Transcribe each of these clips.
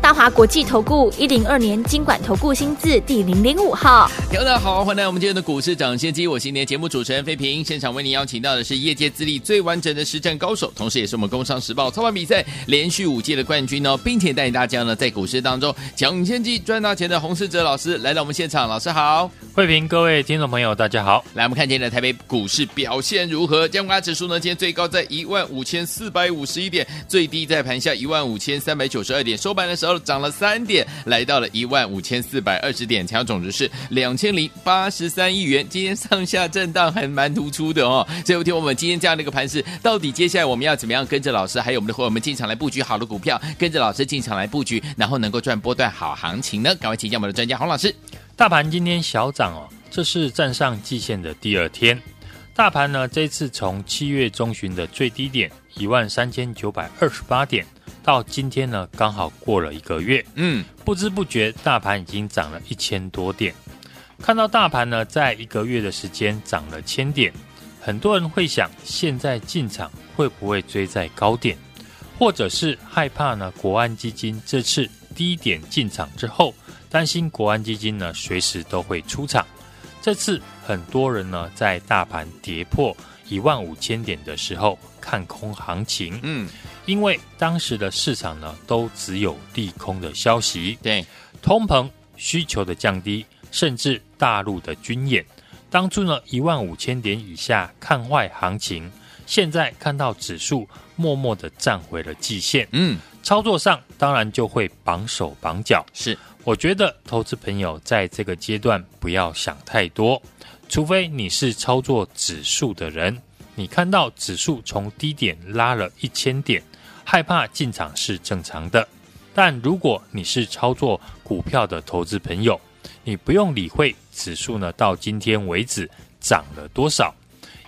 大华国际投顾一零二年金管投顾新字第零零五号，大家好，欢迎来我们今天的股市涨先机。我是今天节目主持人费平，现场为您邀请到的是业界资历最完整的实战高手，同时也是我们工商时报操盘比赛连续五届的冠军哦，并且带领大家呢在股市当中抢先机赚大钱的洪世哲老师来到我们现场，老师好，费平，各位听众朋友大家好。来，我们看今天的台北股市表现如何？加权指数呢，今天最高在一万五千四百五十一点，最低在盘下一万五千三百九十二点，收盘的时候涨了三点，来到了一万五千四百二十点，成交总值是两千零八十三亿元。今天上下震荡还蛮突出的哦。所以，听我们今天这样的一个盘势，到底接下来我们要怎么样跟着老师，还有我们的伙伴们进场来布局好的股票，跟着老师进场来布局，然后能够赚波段好行情呢？赶快请教我们的专家洪老师。大盘今天小涨哦，这是站上季线的第二天。大盘呢，这次从七月中旬的最低点一万三千九百二十八点。到今天呢，刚好过了一个月，嗯，不知不觉大盘已经涨了一千多点。看到大盘呢，在一个月的时间涨了千点，很多人会想，现在进场会不会追在高点，或者是害怕呢？国安基金这次低点进场之后，担心国安基金呢随时都会出场。这次很多人呢在大盘跌破一万五千点的时候看空行情，嗯。因为当时的市场呢，都只有利空的消息，对，通膨需求的降低，甚至大陆的军演，当初呢一万五千点以下看坏行情，现在看到指数默默的站回了季线，嗯，操作上当然就会绑手绑脚。是，我觉得投资朋友在这个阶段不要想太多，除非你是操作指数的人，你看到指数从低点拉了一千点。害怕进场是正常的，但如果你是操作股票的投资朋友，你不用理会指数呢到今天为止涨了多少，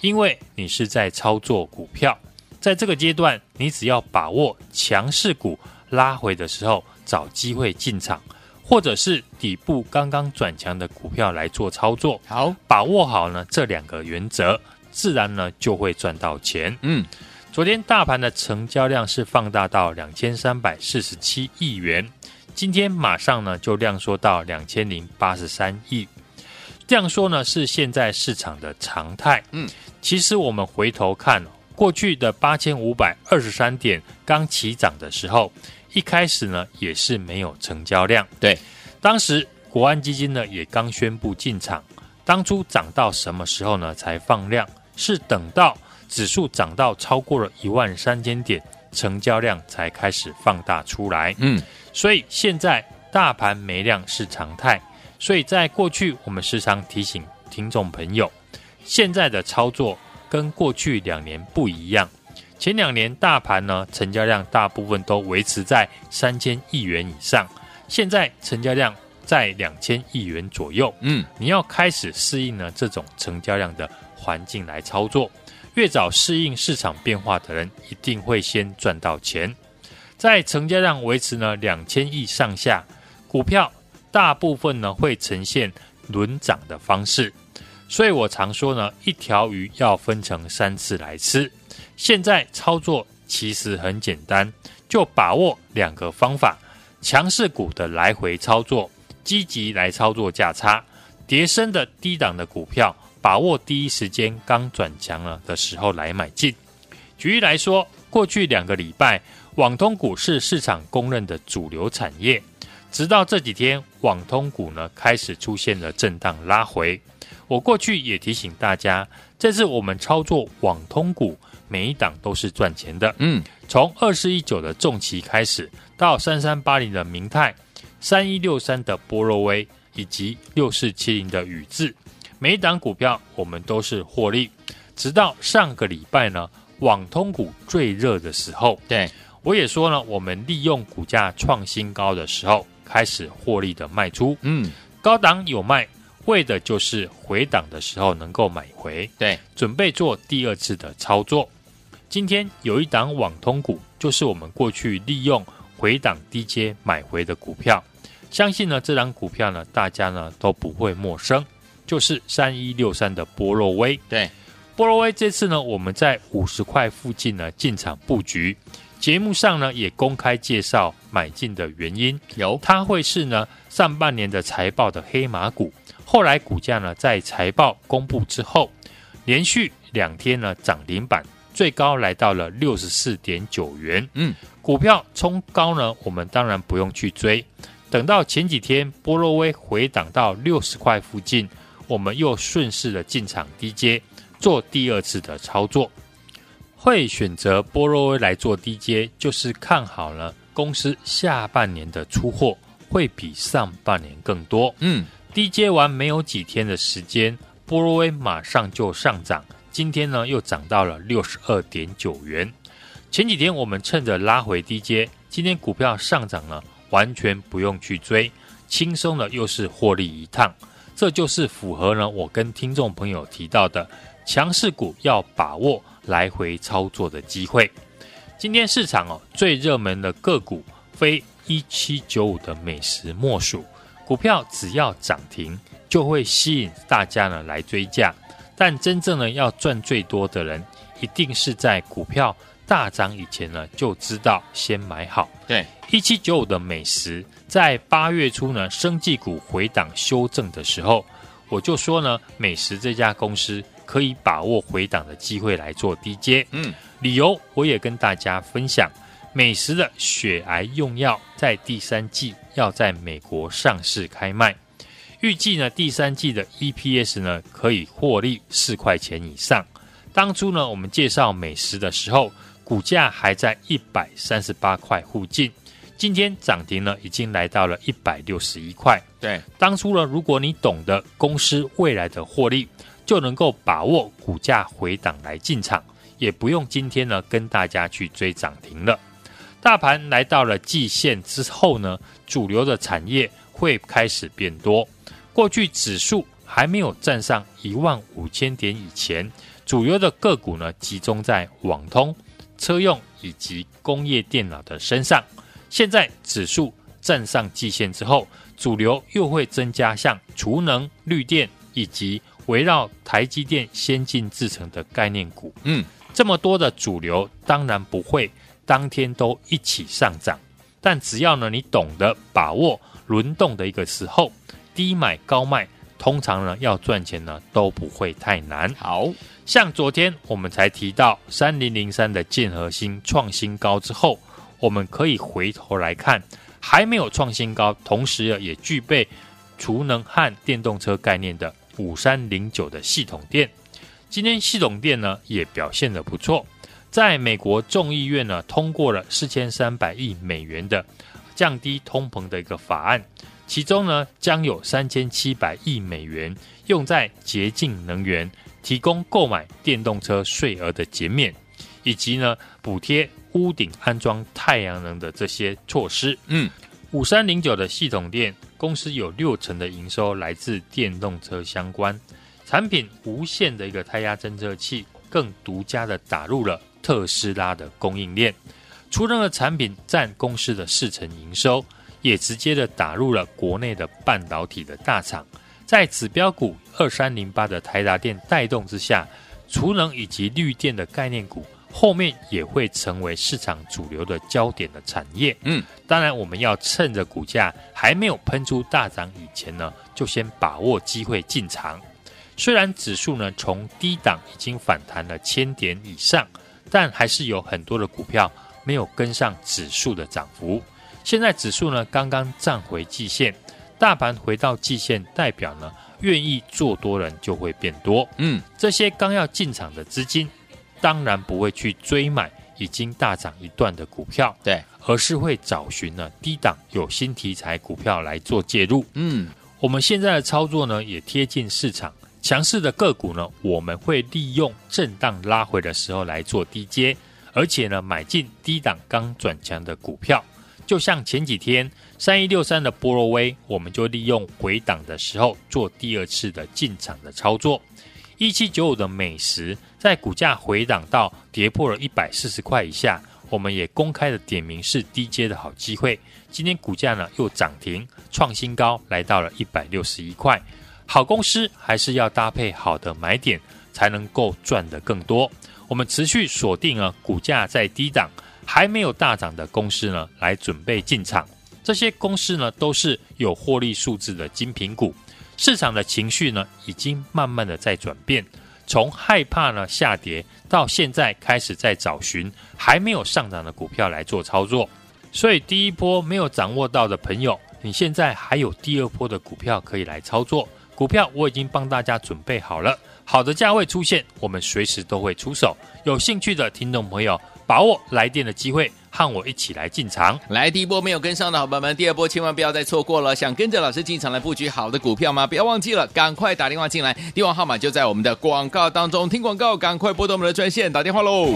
因为你是在操作股票，在这个阶段，你只要把握强势股拉回的时候找机会进场，或者是底部刚刚转强的股票来做操作。好，把握好呢这两个原则，自然呢就会赚到钱。嗯。昨天大盘的成交量是放大到两千三百四十七亿元，今天马上呢就量缩到两千零八十三亿，这样说呢是现在市场的常态。嗯，其实我们回头看过去的八千五百二十三点刚起涨的时候，一开始呢也是没有成交量。对，当时国安基金呢也刚宣布进场，当初涨到什么时候呢才放量？是等到。指数涨到超过了一万三千点，成交量才开始放大出来。嗯，所以现在大盘没量是常态。所以在过去，我们时常提醒听众朋友，现在的操作跟过去两年不一样。前两年大盘呢，成交量大部分都维持在三千亿元以上，现在成交量在两千亿元左右。嗯，你要开始适应呢这种成交量的环境来操作。越早适应市场变化的人，一定会先赚到钱。在成交量维持呢两千亿上下，股票大部分呢会呈现轮涨的方式。所以我常说呢，一条鱼要分成三次来吃。现在操作其实很简单，就把握两个方法：强势股的来回操作，积极来操作价差；跌升的低档的股票。把握第一时间刚转强了的时候来买进。举例来说，过去两个礼拜，网通股是市场公认的主流产业。直到这几天，网通股呢开始出现了震荡拉回。我过去也提醒大家，这次我们操作网通股，每一档都是赚钱的。嗯，从二四一九的重骑开始，到三三八零的明泰，三一六三的波若威，以及六四七零的宇智。每一档股票我们都是获利，直到上个礼拜呢，网通股最热的时候，对我也说呢，我们利用股价创新高的时候开始获利的卖出。嗯，高档有卖，为的就是回档的时候能够买回。对，准备做第二次的操作。今天有一档网通股，就是我们过去利用回档低阶买回的股票，相信呢这档股票呢大家呢都不会陌生，就是三一六三的波洛威。对，波洛威这次呢我们在五十块附近呢进场布局，节目上呢也公开介绍买进的原因，有。它会是呢上半年的财报的黑马股，后来股价呢在财报公布之后，连续两天呢涨停板。最高来到了六十四点九元，嗯，股票冲高呢，我们当然不用去追。等到前几天波若威回档到六十块附近，我们又顺势的进场低接，做第二次的操作。会选择波若威来做低接，就是看好了公司下半年的出货会比上半年更多。嗯，低接完没有几天的时间，波若威马上就上涨。今天呢，又涨到了六十二点九元。前几天我们趁着拉回低阶，今天股票上涨了，完全不用去追，轻松的又是获利一趟。这就是符合呢我跟听众朋友提到的强势股要把握来回操作的机会。今天市场哦最热门的个股非一七九五的美食莫属，股票只要涨停就会吸引大家呢来追价。但真正呢，要赚最多的人，一定是在股票大涨以前呢，就知道先买好。对，一七九五的美食，在八月初呢，生技股回档修正的时候，我就说呢，美食这家公司可以把握回档的机会来做低阶。嗯，理由我也跟大家分享，美食的血癌用药在第三季要在美国上市开卖。预计呢，第三季的 EPS 呢可以获利四块钱以上。当初呢，我们介绍美食的时候，股价还在一百三十八块附近。今天涨停呢，已经来到了一百六十一块。对，当初呢，如果你懂得公司未来的获利，就能够把握股价回档来进场，也不用今天呢跟大家去追涨停了。大盘来到了季线之后呢，主流的产业会开始变多。过去指数还没有站上一万五千点以前，主流的个股呢集中在网通、车用以及工业电脑的身上。现在指数站上季线之后，主流又会增加像储能、绿电以及围绕台积电先进制程的概念股。嗯，这么多的主流当然不会当天都一起上涨，但只要呢你懂得把握轮动的一个时候。低买高卖，通常呢要赚钱呢都不会太难。好像昨天我们才提到三零零三的建和兴创新高之后，我们可以回头来看，还没有创新高，同时也具备储能和电动车概念的五三零九的系统电。今天系统电呢也表现得不错，在美国众议院呢通过了四千三百亿美元的降低通膨的一个法案。其中呢，将有三千七百亿美元用在洁净能源、提供购买电动车税额的减免，以及呢补贴屋顶安装太阳能的这些措施。嗯，五三零九的系统店公司有六成的营收来自电动车相关产品，无线的一个胎压侦测器更独家的打入了特斯拉的供应链，出任的产品占公司的四成营收。也直接的打入了国内的半导体的大厂，在指标股二三零八的台达电带动之下，储能以及绿电的概念股后面也会成为市场主流的焦点的产业。嗯，当然我们要趁着股价还没有喷出大涨以前呢，就先把握机会进场。虽然指数呢从低档已经反弹了千点以上，但还是有很多的股票没有跟上指数的涨幅。现在指数呢刚刚站回季线，大盘回到季线，代表呢愿意做多人就会变多。嗯，这些刚要进场的资金，当然不会去追买已经大涨一段的股票，对，而是会找寻呢低档有新题材股票来做介入。嗯，我们现在的操作呢也贴近市场，强势的个股呢我们会利用震荡拉回的时候来做低接，而且呢买进低档刚转强的股票。就像前几天三一六三的波罗威，我们就利用回档的时候做第二次的进场的操作。一七九五的美食在股价回档到跌破了一百四十块以下，我们也公开的点名是低阶的好机会。今天股价呢又涨停创新高，来到了一百六十一块。好公司还是要搭配好的买点，才能够赚得更多。我们持续锁定了股价在低档还没有大涨的公司呢，来准备进场。这些公司呢都是有获利数字的精品股。市场的情绪呢，已经慢慢的在转变，从害怕呢下跌，到现在开始在找寻还没有上涨的股票来做操作。所以第一波没有掌握到的朋友，你现在还有第二波的股票可以来操作。股票我已经帮大家准备好了，好的价位出现，我们随时都会出手。有兴趣的听众朋友，把握来电的机会。和我一起来进场，来第一波没有跟上的好朋友们，第二波千万不要再错过了。想跟着老师进场来布局好的股票吗？不要忘记了，赶快打电话进来，电话号码就在我们的广告当中。听广告，赶快拨动我们的专线打电话喽。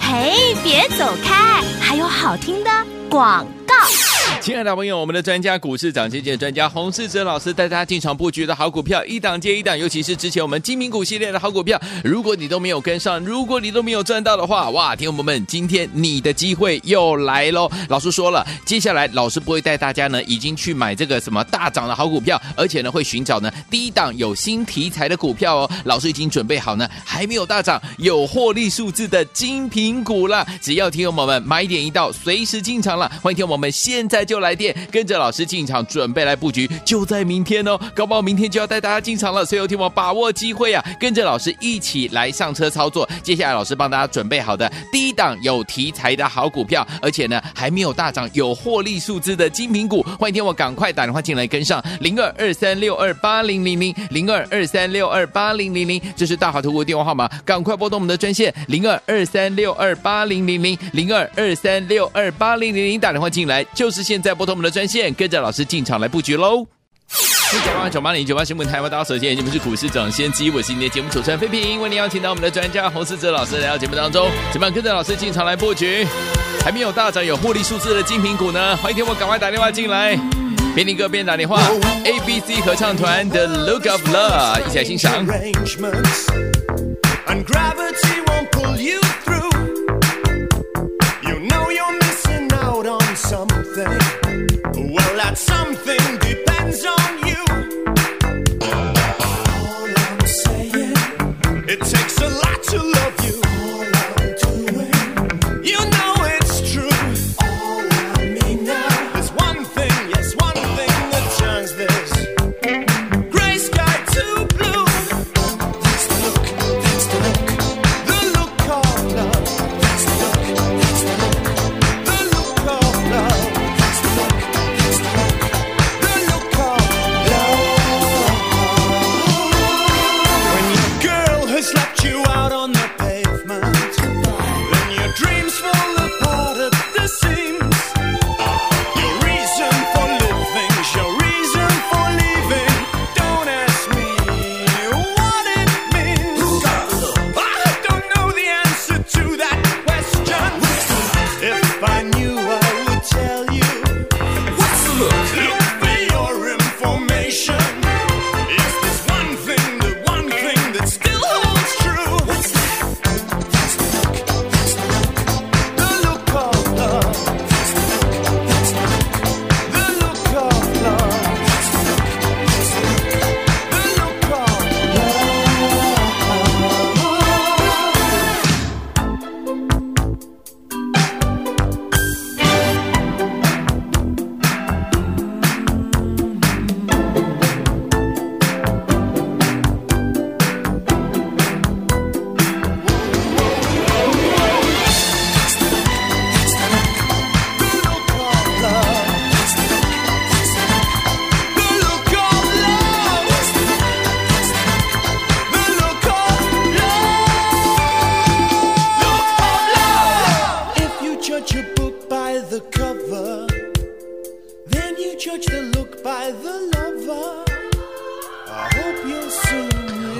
嘿，别走开，还有好听的广告。亲爱的朋友，我们的专家股市涨跌跌专家洪世哲老师带大家进场布局的好股票，一档接一档，尤其是之前我们精品股系列的好股票，如果你都没有跟上，如果你都没有赚到的话，哇，听友们，今天你的机会又来喽！老师说了，接下来老师不会带大家呢，已经去买这个什么大涨的好股票，而且呢会寻找呢低档有新题材的股票哦。老师已经准备好呢，还没有大涨有获利数字的精品股了，只要听友们买点一到，随时进场了。欢迎听友们现在就。就来电，跟着老师进场，准备来布局，就在明天哦！高宝明天就要带大家进场了，所以有听我把握机会啊，跟着老师一起来上车操作。接下来老师帮大家准备好的第一档有题材的好股票，而且呢还没有大涨，有获利数字的精品股。欢迎听我赶快打电话进来跟上零二二三六二八零零零零二二三六二八零零零，这是大华投顾电话号码，赶快拨通我们的专线零二二三六二八零零零零二二三六二八零零零，打电话进来就是现。再拨通我们的专线，跟着老师进场来布局喽！九八九八零九八新闻台湾，大家首先，你们是股市涨先机，我是今天节目主持人飞平，为您邀请到我们的专家洪世哲老师来到节目当中，怎么样跟着老师进场来布局？还没有大涨有获利数字的精品股呢？欢迎听我赶快打电话进来，边听歌边打电话。A B C 合唱团的 Look of Love，一起来欣赏。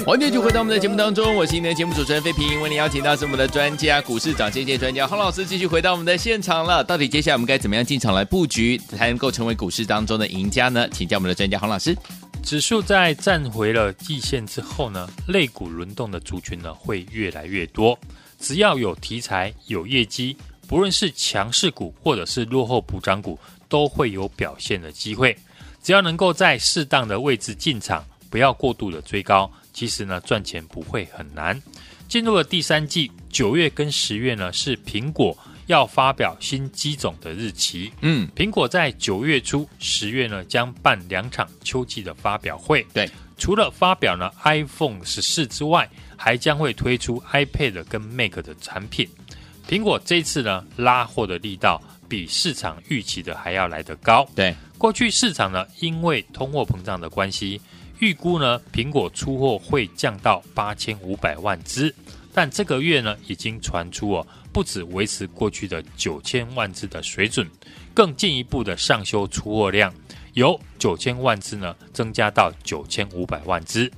黄全就回到我们的节目当中我是你的节目主持人费平为您邀请到是我们的专家股市长这届专家洪老师继续回到我们的现场了。到底接下来我们该怎么样进场来布局才能够成为股市当中的赢家呢？请教我们的专家洪老师。指数在站回了季线之后呢类股轮动的族群呢会越来越多。只要有题材有业绩不论是强势股或者是落后补涨股都会有表现的机会。只要能够在适当的位置进场，不要过度的追高，其实呢赚钱不会很难。进入了第三季，九月跟十月呢是苹果要发表新机种的日期。嗯，苹果在九月初、十月呢将办两场秋季的发表会。对，除了发表呢 iPhone 十四之外，还将会推出 iPad 跟 Mac 的产品。苹果这次呢拉货的力道比市场预期的还要来得高。对，过去市场呢因为通货膨胀的关系，预估呢苹果出货会降到八千五百万只，但这个月呢已经传出哦，不止维持过去的九千万只的水准，更进一步的上修出货量，由九千万只呢增加到九千五百万只。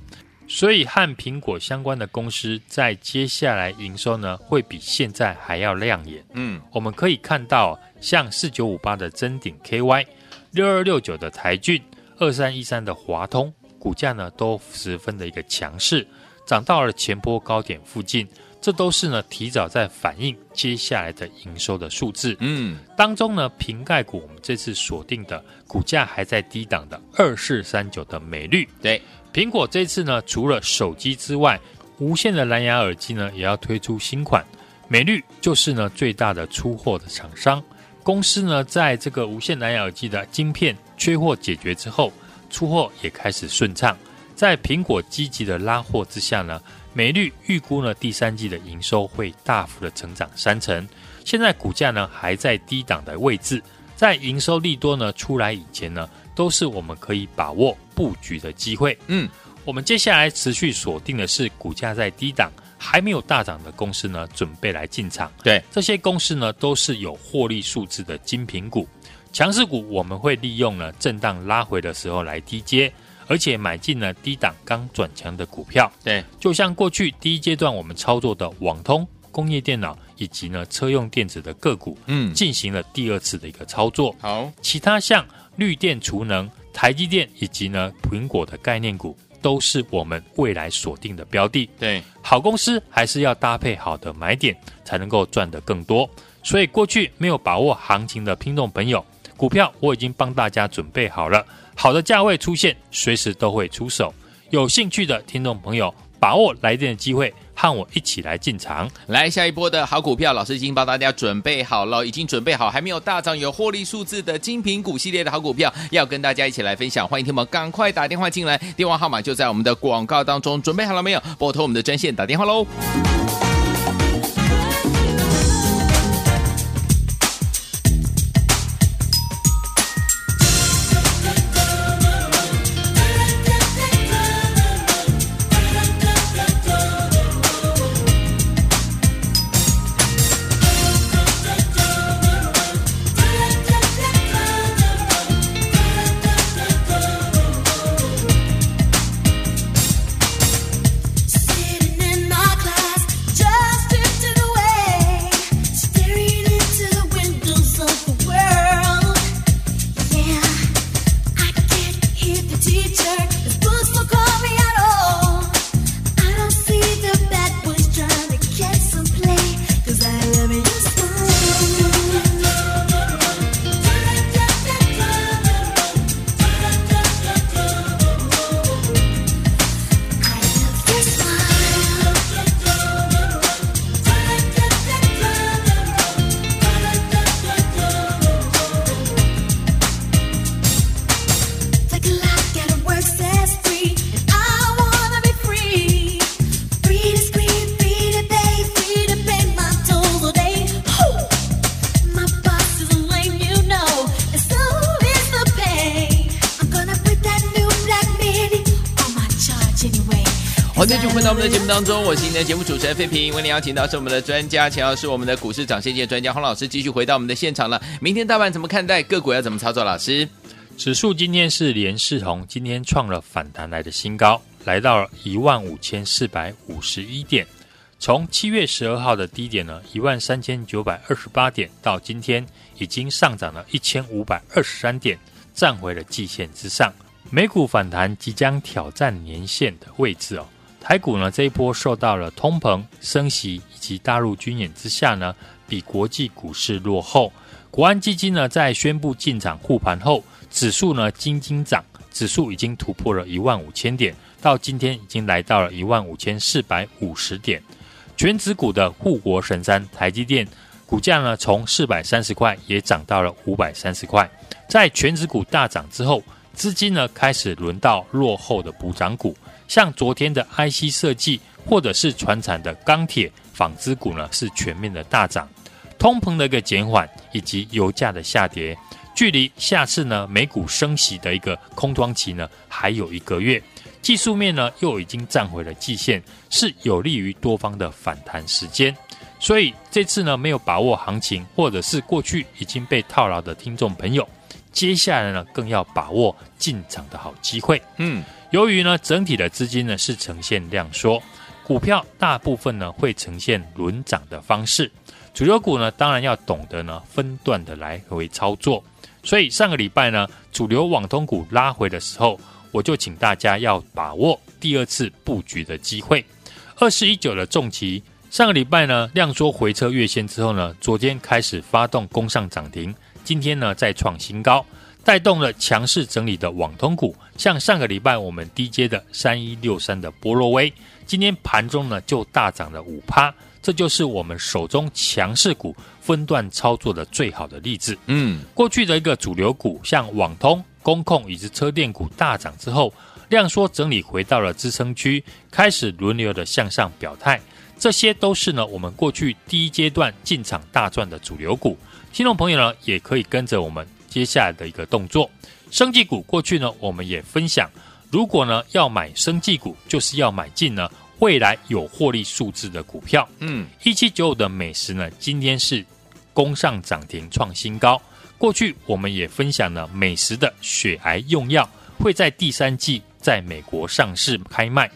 所以和苹果相关的公司在接下来营收呢，会比现在还要亮眼。嗯，我们可以看到，像四九五八的臻鼎 KY、六二六九的台骏、二三一三的华通，股价呢都十分的一个强势，涨到了前波高点附近。这都是呢提早在反映接下来的营收的数字。嗯，当中呢，瓶盖股我们这次锁定的股价还在低档的二四三九的美绿。对。苹果这次呢，除了手机之外，无线的蓝牙耳机呢，也要推出新款。美绿就是呢最大的出货的厂商。公司呢，在这个无线蓝牙耳机的晶片缺货解决之后，出货也开始顺畅。在苹果积极的拉货之下呢，美律预估呢第三季的营收会大幅的成长三成。现在股价呢还在低档的位置，在营收利多呢出来以前呢。都是我们可以把握布局的机会。嗯，我们接下来持续锁定的是股价在低档还没有大涨的公司呢，准备来进场。对，这些公司呢都是有获利数字的精品股。强势股我们会利用呢震荡拉回的时候来低接，而且买进了低档刚转强的股票。对，就像过去第一阶段我们操作的网通、工业电脑以及呢车用电子的个股，嗯，进行了第二次的一个操作。好，其他像。绿电储能、台积电以及呢苹果的概念股，都是我们未来锁定的标的。对，好公司还是要搭配好的买点，才能够赚得更多。所以过去没有把握行情的听众朋友，股票我已经帮大家准备好了，好的价位出现，随时都会出手。有兴趣的听众朋友，把握来电的机会。和我一起来进场，来下一波的好股票，老师已经帮大家准备好了，已经准备好还没有大涨有获利数字的精品股系列的好股票，要跟大家一起来分享。欢迎听友们赶快打电话进来，电话号码就在我们的广告当中，准备好了没有？拨通我们的专线打电话喽。当中，我是今天的节目主持人费平，为您邀请到是我们的专家，钱老师，我们的股市涨跌线专家洪老师，继续回到我们的现场了。明天大盘怎么看待？个股要怎么操作？老师，指数今天是连四红，今天创了反弹来的新高，来到了一万五千四百五十一点。从七月十二号的低点呢，一万三千九百二十八点，到今天已经上涨了一千五百二十三点，站回了季线之上。美股反弹即将挑战年线的位置哦。台股呢这一波受到了通膨、升息以及大陆军演之下呢，比国际股市落后。国安基金呢在宣布进场护盘后，指数呢惊惊涨，指数已经突破了一万五千点，到今天已经来到了一万五千四百五十点。全指股的护国神山台积电股价呢，从四百三十块也涨到了五百三十块。在全指股大涨之后，资金呢开始轮到落后的补涨股，像昨天的 IC 设计或者是传产的钢铁、纺织股呢，是全面的大涨。通膨的一个减缓以及油价的下跌，距离下次呢美股升息的一个空窗期呢还有一个月。技术面呢，又已经站回了季线，是有利于多方的反弹时间。所以这次呢，没有把握行情，或者是过去已经被套牢的听众朋友，接下来呢，更要把握进场的好机会。嗯，由于呢，整体的资金呢是呈现量缩，股票大部分呢会呈现轮涨的方式。主流股呢，当然要懂得呢分段的来回操作。所以上个礼拜呢，主流网通股拉回的时候。我就请大家要把握第二次布局的机会。二四一九的重旗，上个礼拜呢量缩回撤月线之后呢，昨天开始发动攻上涨停，今天呢再创新高，带动了强势整理的网通股，像上个礼拜我们低阶的三一六三的波罗威，今天盘中呢就大涨了五趴，这就是我们手中强势股分段操作的最好的例子。嗯，过去的一个主流股，像网通。工控以及车电股大涨之后，量缩整理回到了支撑区，开始轮流的向上表态。这些都是呢我们过去第一阶段进场大赚的主流股。听众朋友呢也可以跟着我们接下来的一个动作。生技股过去呢我们也分享，如果呢要买生技股，就是要买进呢未来有获利数字的股票。嗯，一七九五的美食呢今天是攻上涨停创新高。过去我们也分享了美食的血癌用药会在第三季在美国上市开卖，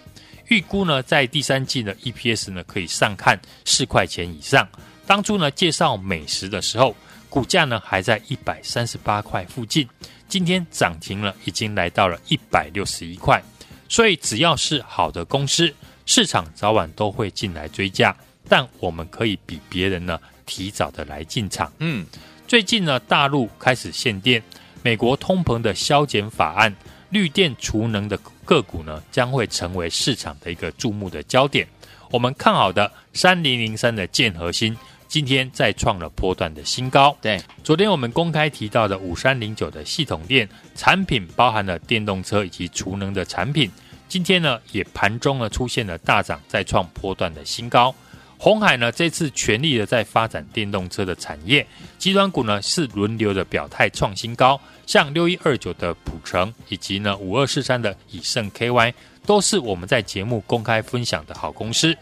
预估呢在第三季的 EPS 呢可以上看四块钱以上。当初呢介绍美食的时候，股价呢还在一百三十八块附近，今天涨停了，已经来到了一百六十一块。所以只要是好的公司，市场早晚都会进来追价，但我们可以比别人呢提早的来进场。嗯。最近呢，大陆开始限电，美国通膨的削减法案，绿电储能的个股呢，将会成为市场的一个注目的焦点。我们看好的三零零三的建和兴，今天再创了波段的新高。对，昨天我们公开提到的五三零九的系统电产品，包含了电动车以及储能的产品，今天呢也盘中呢出现了大涨，再创波段的新高。鸿海呢，这次全力的在发展电动车的产业，集团股呢是轮流的表态创新高，像六一二九的普成，以及呢五二四三的以盛 KY，都是我们在节目公开分享的好公司。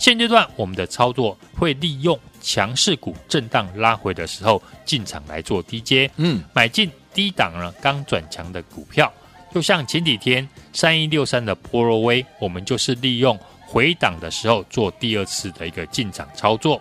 现阶段我们的操作会利用强势股震荡拉回的时候进场来做低阶，嗯，买进低档呢刚转强的股票，就像前几天三一六三的波若威，我们就是利用。回档的时候做第二次的一个进场操作，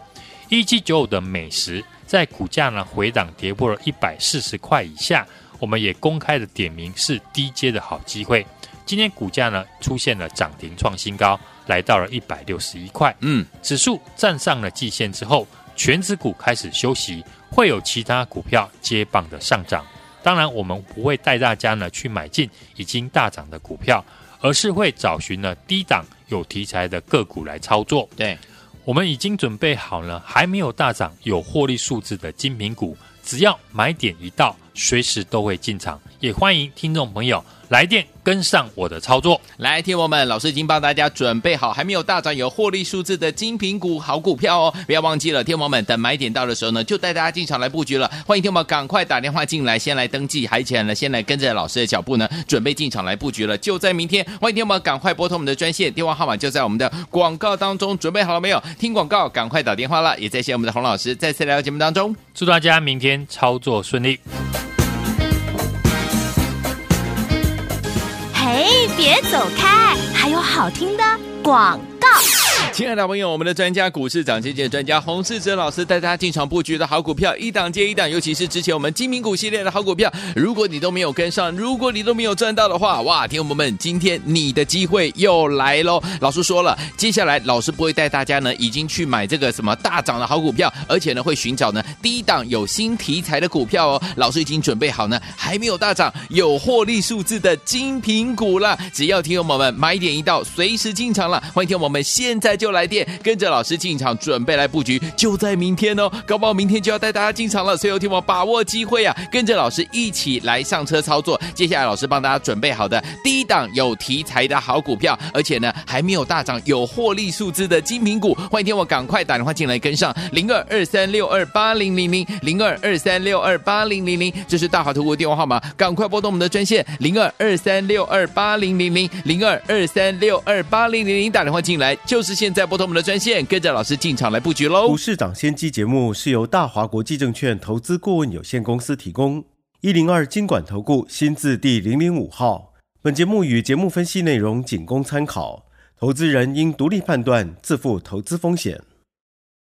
一七九五的美食在股价呢回档跌破了一百四十块以下，我们也公开的点名是低阶的好机会。今天股价呢出现了涨停创新高，来到了一百六十一块。嗯，指数站上了季线之后，全指股开始休息，会有其他股票接棒的上涨。当然，我们不会带大家呢去买进已经大涨的股票，而是会找寻了低档。有题材的个股来操作，对，我们已经准备好了，还没有大涨、有获利数字的精品股，只要买点一到，随时都会进场。也欢迎听众朋友来电。跟上我的操作，来，听我们，老师已经帮大家准备好，还没有大涨有获利数字的精品股好股票哦，不要忘记了，听我们等买点到的时候呢，就带大家进场来布局了。欢迎听我们赶快打电话进来，先来登记，还请呢，先来跟着老师的脚步呢，准备进场来布局了，就在明天。欢迎听我们赶快拨通我们的专线，电话号码就在我们的广告当中，准备好了没有？听广告，赶快打电话了。也谢谢我们的洪老师再次来到节目当中，祝大家明天操作顺利。哎，别走开！还有好听的广。亲爱的朋友，我们的专家股市涨跌跌专家洪世哲老师带大家进场布局的好股票，一档接一档，尤其是之前我们精品股系列的好股票，如果你都没有跟上，如果你都没有赚到的话，哇，听友们，今天你的机会又来喽！老师说了，接下来老师不会带大家呢，已经去买这个什么大涨的好股票，而且呢会寻找呢低档有新题材的股票哦。老师已经准备好呢，还没有大涨有获利数字的精品股了，只要听友们买点一到，随时进场了。欢迎听友们现在就。就来电，跟着老师进场，准备来布局，就在明天哦！高宝明天就要带大家进场了，所以有听我把握机会啊，跟着老师一起来上车操作。接下来老师帮大家准备好的低档有题材的好股票，而且呢还没有大涨有获利数字的精品股，欢迎听我赶快打电话进来跟上零二二三六二八零零零零二二三六二八零零零，这是大华投顾电话号码，赶快拨通我们的专线零二二三六二八零零零零二二三六二八零零零，打电话进来就是现。在拨通我们的专线，跟着老师进场来布局喽。股市涨先机节目是由大华国际证券投资顾问有限公司提供，一零二经管投顾新字第零零五号。本节目与节目分析内容仅供参考，投资人应独立判断，自负投资风险。